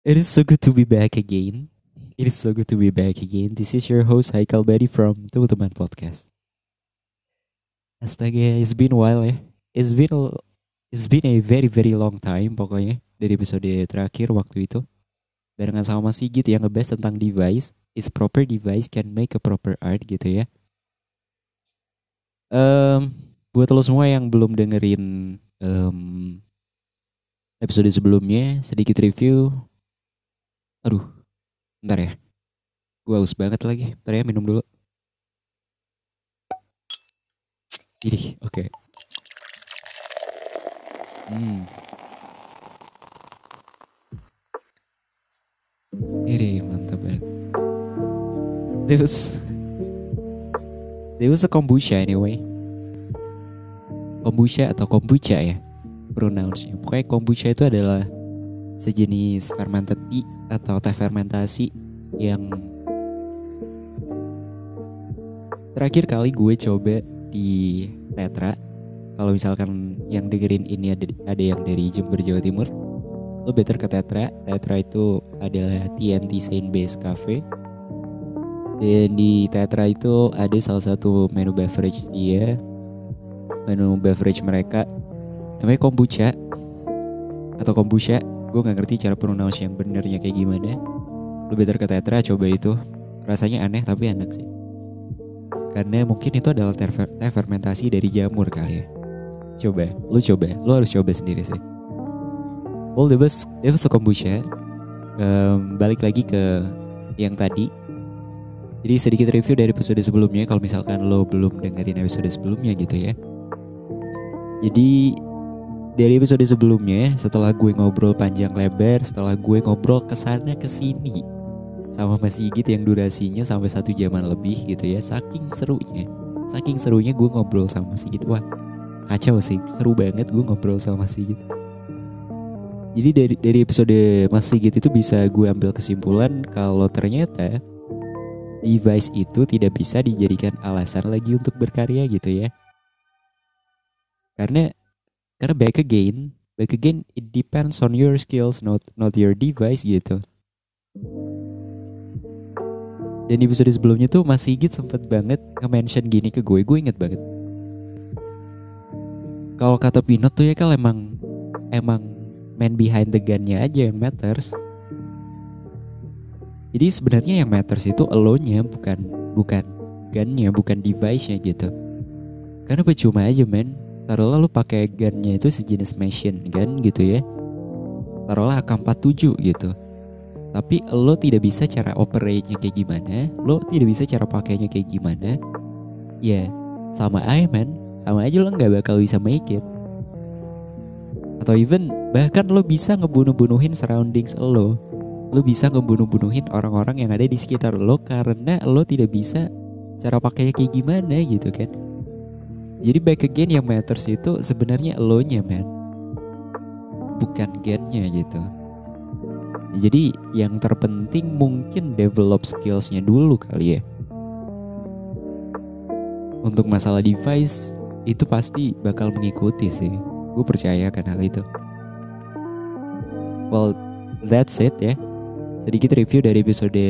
It is so good to be back again. It is so good to be back again. This is your host Haikal Badi from Teman Podcast. Astaga, it's been a while ya. It's been a, it's been a very very long time pokoknya dari episode terakhir waktu itu. Barengan sama Sigit yang ngebahas tentang device. Is proper device can make a proper art gitu ya. Um, buat lo semua yang belum dengerin um, episode sebelumnya, sedikit review Aduh, bentar ya. Gue haus banget lagi. Bentar ya minum dulu. Ini, oke. Okay. Hmm. Ini mantap banget. This was, this was a kombucha anyway. Kombucha atau kombucha ya pronounce-nya. Pokoknya kombucha itu adalah sejenis fermented tea atau teh fermentasi yang terakhir kali gue coba di Tetra. Kalau misalkan yang dengerin ini ada, ada yang dari Jember Jawa Timur lo better ke Tetra. Tetra itu adalah TNT Saint Base Cafe. Dan di Tetra itu ada salah satu menu beverage dia menu beverage mereka. Namanya kombucha atau kombucha gue nggak ngerti cara pronounce yang benernya kayak gimana. Lu better ke tetra coba itu. Rasanya aneh tapi enak sih. Karena mungkin itu adalah teh fermentasi dari jamur kali ya. Coba lu coba. Lu harus coba sendiri sih. Well the best it was kombucha. Um, balik lagi ke yang tadi. Jadi sedikit review dari episode sebelumnya kalau misalkan lo belum dengerin episode sebelumnya gitu ya. Jadi dari episode sebelumnya setelah gue ngobrol panjang lebar setelah gue ngobrol ke sana ke sini. Sama Mas Igit yang durasinya sampai satu jaman lebih gitu ya saking serunya. Saking serunya gue ngobrol sama Mas Igit. Wah kacau sih seru banget gue ngobrol sama Mas Sigit jadi dari dari episode Mas Sigit itu bisa gue ambil kesimpulan kalau ternyata device itu tidak bisa dijadikan alasan lagi untuk berkarya gitu ya. Karena karena back again, back again it depends on your skills, not not your device gitu. Dan di episode sebelumnya tuh Mas Sigit sempet banget nge-mention gini ke gue, gue inget banget. Kalau kata Pinot tuh ya kan emang emang man behind the gunnya aja yang matters. Jadi sebenarnya yang matters itu alone-nya bukan bukan gunnya, bukan device-nya gitu. Karena percuma aja men taruhlah lu pakai gunnya itu sejenis machine gun gitu ya. Taruhlah AK47 gitu. Tapi lo tidak bisa cara operate-nya kayak gimana lo tidak bisa cara pakainya kayak gimana. Ya sama aja man. Sama aja lo nggak bakal bisa make it. Atau even bahkan lo bisa ngebunuh-bunuhin surroundings lo. Lo bisa ngebunuh-bunuhin orang-orang yang ada di sekitar lo karena lo tidak bisa cara pakainya kayak gimana gitu kan jadi back again yang matters itu sebenarnya lo-nya man. Bukan gennya gitu. Jadi yang terpenting mungkin develop skillsnya dulu kali ya. Untuk masalah device itu pasti bakal mengikuti sih. Gue percaya kan hal itu. Well, that's it ya. Sedikit review dari episode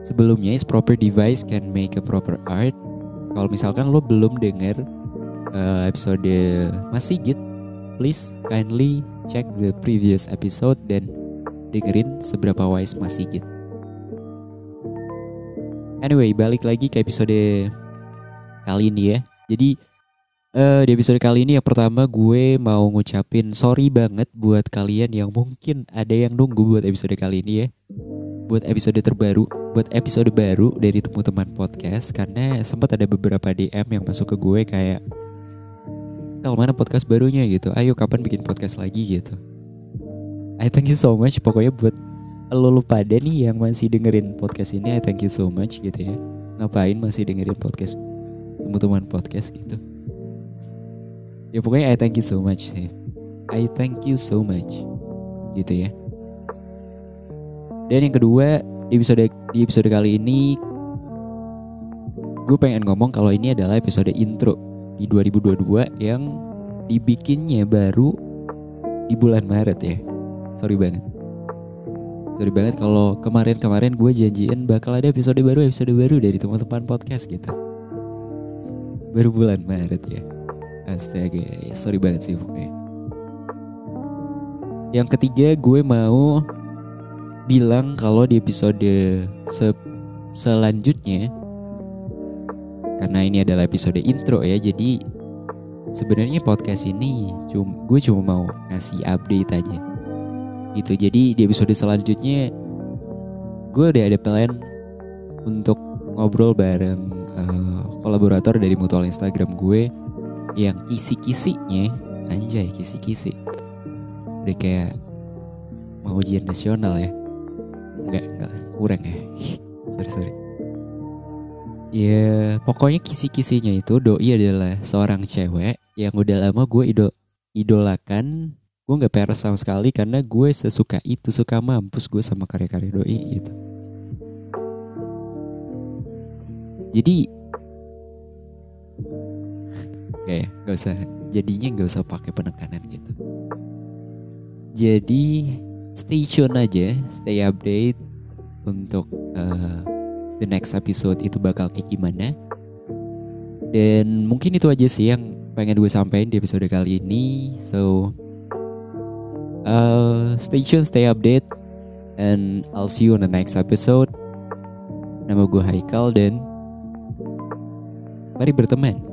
sebelumnya is proper device can make a proper art kalau misalkan lo belum denger uh, episode Mas Sigit, please kindly check the previous episode dan dengerin seberapa wise Mas Sigit. Anyway, balik lagi ke episode kali ini ya. Jadi uh, di episode kali ini yang pertama gue mau ngucapin sorry banget buat kalian yang mungkin ada yang nunggu buat episode kali ini ya buat episode terbaru, buat episode baru dari Temu Teman Podcast karena sempat ada beberapa DM yang masuk ke gue kayak kalau mana podcast barunya gitu, ayo kapan bikin podcast lagi gitu. I thank you so much pokoknya buat lo lu pada nih yang masih dengerin podcast ini, I thank you so much gitu ya. Ngapain masih dengerin podcast Temu Teman Podcast gitu. Ya pokoknya I thank you so much sih. I thank you so much gitu ya. Dan yang kedua di episode di episode kali ini gue pengen ngomong kalau ini adalah episode intro di 2022 yang dibikinnya baru di bulan Maret ya. Sorry banget. sorry banget kalau kemarin-kemarin gue janjiin bakal ada episode baru episode baru dari teman-teman podcast gitu baru bulan Maret ya astaga sorry banget sih pokoknya yang ketiga gue mau bilang kalau di episode se selanjutnya karena ini adalah episode intro ya jadi sebenarnya podcast ini cum gue cuma mau ngasih update aja. Itu jadi di episode selanjutnya gue udah ada plan untuk ngobrol bareng uh, kolaborator dari mutual Instagram gue yang kisi-kisinya anjay kisi-kisi. Udah kayak mau ujian nasional ya nggak nggak. Kurang ya. Sorry sorry. Ya pokoknya kisi-kisinya itu doi adalah seorang cewek yang udah lama gue idol idolakan. Gue nggak peres sama sekali karena gue sesuka itu suka mampus gue sama karya-karya doi gitu. Jadi kayak nggak usah. Jadinya nggak usah pakai penekanan gitu. Jadi stay tune aja stay update untuk uh, the next episode itu bakal kayak gimana dan mungkin itu aja sih yang pengen gue sampaikan di episode kali ini so uh, stay tune, stay update, and I'll see you on the next episode. Nama gue Haikal dan mari berteman.